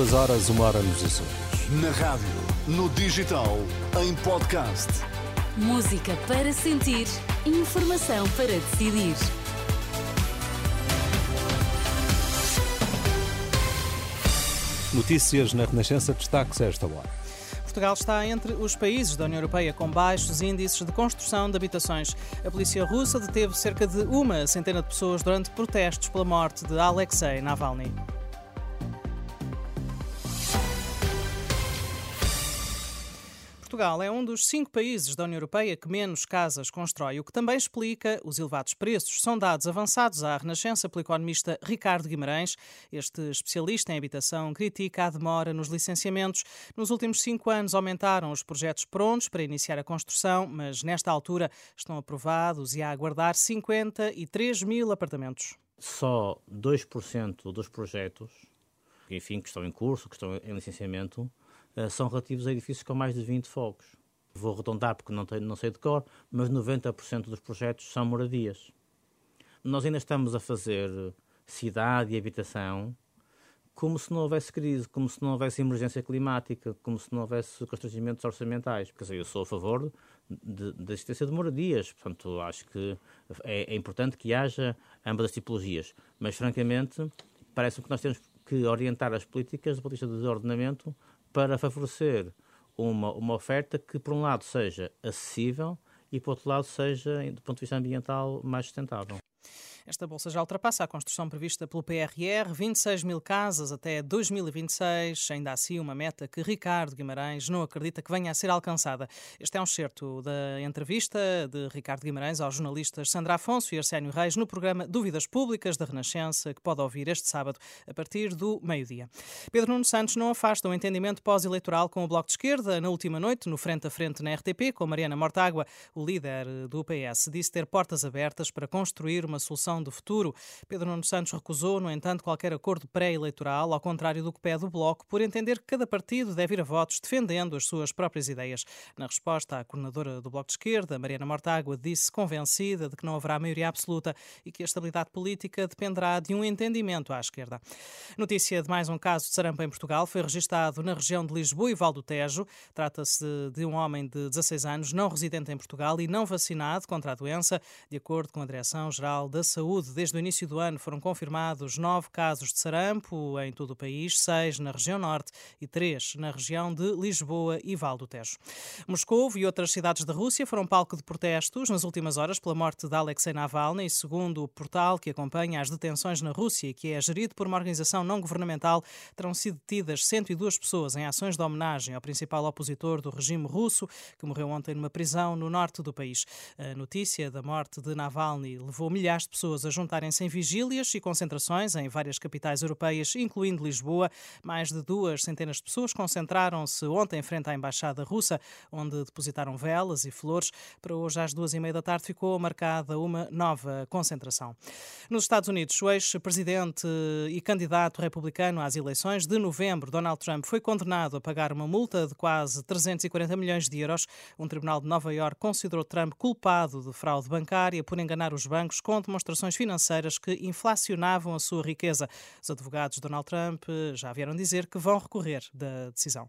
Duas horas, uma hora nos Açores. Na rádio, no digital, em podcast. Música para sentir, informação para decidir. Notícias na Renascença, destaques a esta hora. Portugal está entre os países da União Europeia com baixos índices de construção de habitações. A polícia russa deteve cerca de uma centena de pessoas durante protestos pela morte de Alexei Navalny. Portugal é um dos cinco países da União Europeia que menos casas constrói, o que também explica os elevados preços. São dados avançados à Renascença pelo economista Ricardo Guimarães. Este especialista em habitação critica a demora nos licenciamentos. Nos últimos cinco anos aumentaram os projetos prontos para iniciar a construção, mas nesta altura estão aprovados e a aguardar 53 mil apartamentos. Só 2% dos projetos, enfim, que estão em curso, que estão em licenciamento, são relativos a edifícios com mais de 20 fogos. Vou arredondar porque não, tenho, não sei de cor, mas 90% dos projetos são moradias. Nós ainda estamos a fazer cidade e habitação como se não houvesse crise, como se não houvesse emergência climática, como se não houvesse constrangimentos orçamentais. Quer dizer, eu sou a favor da existência de moradias, portanto, acho que é, é, importante que haja ambas as tipologias, mas francamente, parece-me que nós temos que orientar as políticas do ponto de vista do ordenamento para favorecer uma, uma oferta que, por um lado, seja acessível e, por outro lado, seja, do ponto de vista ambiental, mais sustentável. Esta bolsa já ultrapassa a construção prevista pelo PRR, 26 mil casas até 2026, ainda assim uma meta que Ricardo Guimarães não acredita que venha a ser alcançada. Este é um certo da entrevista de Ricardo Guimarães aos jornalistas Sandra Afonso e Arsénio Reis no programa Dúvidas Públicas da Renascença, que pode ouvir este sábado a partir do meio-dia. Pedro Nuno Santos não afasta o entendimento pós-eleitoral com o Bloco de Esquerda. Na última noite, no frente a frente na RTP, com Mariana Mortágua, o líder do PS disse ter portas abertas para construir uma solução do futuro. Pedro Nuno Santos recusou, no entanto, qualquer acordo pré-eleitoral, ao contrário do que pede o Bloco, por entender que cada partido deve ir a votos defendendo as suas próprias ideias. Na resposta, a coordenadora do Bloco de Esquerda, Mariana Mortágua, disse convencida de que não haverá maioria absoluta e que a estabilidade política dependerá de um entendimento à esquerda. Notícia de mais um caso de sarampo em Portugal foi registado na região de Lisboa e Val do Tejo. Trata-se de um homem de 16 anos, não residente em Portugal e não vacinado contra a doença, de acordo com a Direção-Geral da Saúde saúde. Desde o início do ano foram confirmados nove casos de sarampo em todo o país, seis na região norte e três na região de Lisboa e Val do Tejo. Moscou e outras cidades da Rússia foram palco de protestos nas últimas horas pela morte de Alexei Navalny, segundo o portal que acompanha as detenções na Rússia, que é gerido por uma organização não governamental, terão sido detidas 102 pessoas em ações de homenagem ao principal opositor do regime russo, que morreu ontem numa prisão no norte do país. A notícia da morte de Navalny levou milhares de pessoas pessoas a juntarem-se em vigílias e concentrações em várias capitais europeias, incluindo Lisboa. Mais de duas centenas de pessoas concentraram-se ontem em frente à Embaixada Russa, onde depositaram velas e flores. Para hoje, às duas e meia da tarde, ficou marcada uma nova concentração. Nos Estados Unidos, o ex-presidente e candidato republicano às eleições de novembro, Donald Trump, foi condenado a pagar uma multa de quase 340 milhões de euros. Um tribunal de Nova York considerou Trump culpado de fraude bancária por enganar os bancos com demonstrações financeiras que inflacionavam a sua riqueza. Os advogados de Donald Trump já vieram dizer que vão recorrer da decisão.